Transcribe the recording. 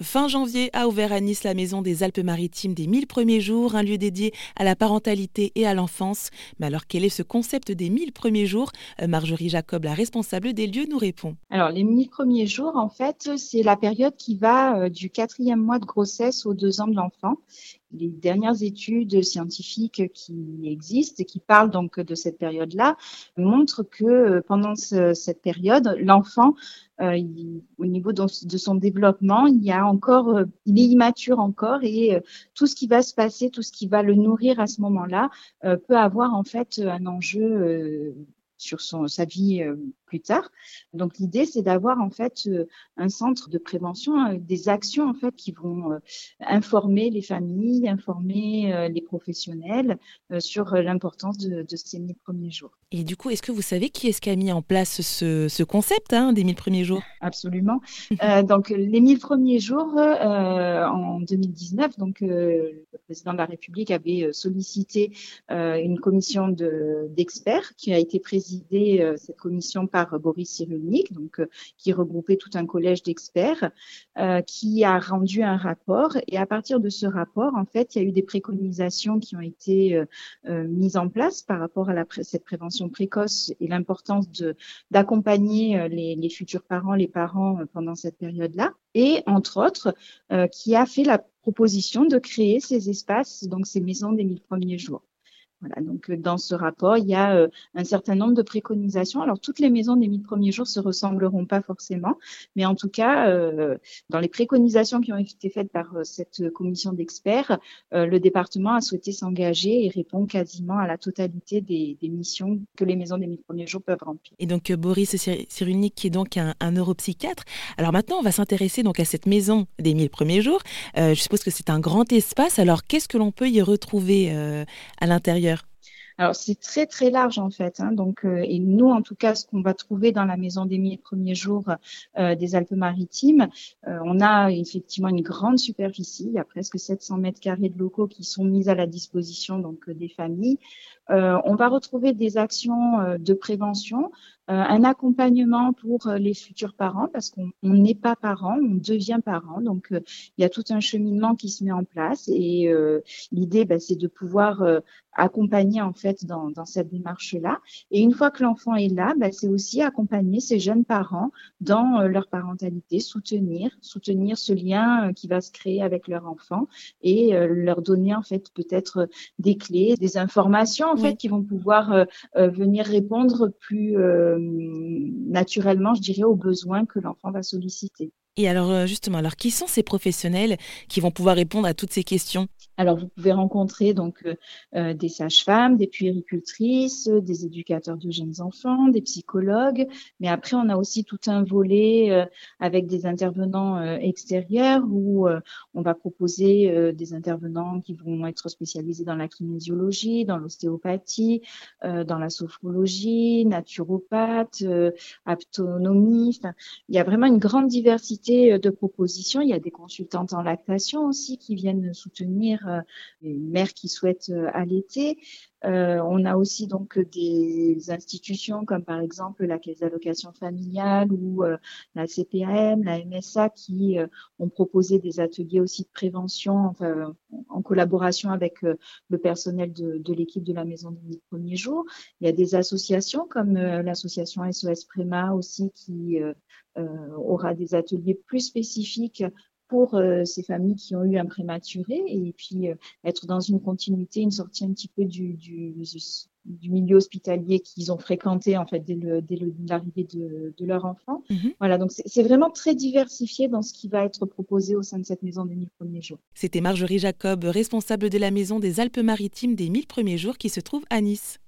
Fin janvier a ouvert à Nice la maison des Alpes-Maritimes des 1000 premiers jours, un lieu dédié à la parentalité et à l'enfance. Mais alors quel est ce concept des 1000 premiers jours? Marjorie Jacob, la responsable des lieux, nous répond. Alors les 1000 premiers jours, en fait, c'est la période qui va euh, du quatrième mois de grossesse aux deux ans de l'enfant les dernières études scientifiques qui existent et qui parlent donc de cette période-là montrent que euh, pendant cette période, l'enfant, euh, au niveau de, son développement, il y a encore, euh, il est immature encore et tout ce qui va se passer, tout ce qui va le nourrir à ce moment-là, peut avoir en fait un enjeu sur sa vie plus tard. Donc l'idée, c'est d'avoir en fait euh, un centre de prévention, euh, des actions en fait qui vont euh, informer les familles, informer les professionnels sur l'importance de, ces mille premiers jours. Et du coup, est-ce que vous savez qui est-ce qui a mis en place ce, concept hein, des mille premiers jours? Absolument. donc les mille premiers jours en 2019, donc le président de la République avait sollicité une commission d'experts qui a été présidée cette commission par par Boris Cyrulnik, donc euh, qui regroupait tout un collège d'experts, euh, qui a rendu un rapport. Et à partir de ce rapport, en fait, il y a eu des préconisations qui ont été euh, mises en place par rapport à cette prévention précoce et l'importance d'accompagner les, les, futurs parents, les parents pendant cette période-là. Et entre autres, qui a fait la proposition de créer ces espaces, donc ces maisons des mille premiers jours. Donc euh, dans ce rapport, il y a euh, un certain nombre de préconisations. Alors toutes les maisons des 1000 premiers jours se ressembleront pas forcément, mais en tout cas, euh, dans les préconisations qui ont été faites par cette commission d'experts, le département a souhaité s'engager et répond quasiment à la totalité des, missions que les maisons des 1000 premiers jours peuvent remplir. Et donc Boris Cyrulnik, qui est donc un, un neuropsychiatre. Alors maintenant, on va s'intéresser donc à cette maison des 1000 premiers jours. je suppose que c'est un grand espace. Alors qu'est-ce que l'on peut y retrouver à l'intérieur alors c'est très très large en fait. Hein, donc euh, et nous en tout cas ce qu'on va trouver dans la maison des mille premiers jours euh, des Alpes-Maritimes, euh, on a effectivement une grande superficie. Il y a presque 700 mètres carrés de locaux qui sont mis à la disposition donc des familles. on va retrouver des actions de prévention, un accompagnement pour les futurs parents parce qu'on n'est pas parent, on devient parent. Donc il y a tout un cheminement qui se met en place et l'idée bah, c'est de pouvoir accompagner en fait dans, dans cette démarche-là. Et une fois que l'enfant est là, bah, c'est aussi accompagner ces jeunes parents dans euh, leur parentalité, soutenir, soutenir ce lien euh, qui va se créer avec leur enfant et euh, leur donner en fait peut-être des clés, des informations en fait qui vont pouvoir venir répondre plus naturellement, je dirais, aux besoins que l'enfant va solliciter. Et alors justement, alors qui sont ces professionnels qui vont pouvoir répondre à toutes ces questions? Alors, vous pouvez rencontrer donc euh, euh, des sages-femmes, des puéricultrices, des éducateurs de jeunes enfants, des psychologues, mais après, on a aussi tout un volet euh, avec des intervenants extérieurs où on va proposer des intervenants qui vont être spécialisés dans la kinésiologie, dans l'ostéopathie, dans la sophrologie, naturopathe, aptonomie. Enfin, il y a vraiment une grande diversité de propositions. Il y a des consultantes en lactation aussi qui viennent soutenir euh, les mères qui souhaitent euh, allaiter. Euh, on a aussi donc des institutions comme par exemple la Caisse d'allocation familiale ou la CPAM, la MSA qui ont proposé des ateliers aussi de prévention en collaboration avec le personnel de, l'équipe de la Maison des premiers jours. Il y a des associations comme l'association SOS Préma aussi qui aura des ateliers plus spécifiques pour euh, ces familles qui ont eu un prématuré et puis euh, être dans une continuité, une sortie un petit peu du, du, du milieu hospitalier qu'ils ont fréquenté en fait dès, le, dès l'arrivée de, de, leur enfant. Mhm. Voilà, donc c'est vraiment très diversifié dans ce qui va être proposé au sein de cette maison des 1000 premiers jours. C'était Marjorie Jacob, responsable de la maison des Alpes-Maritimes des 1000 premiers jours qui se trouve à Nice.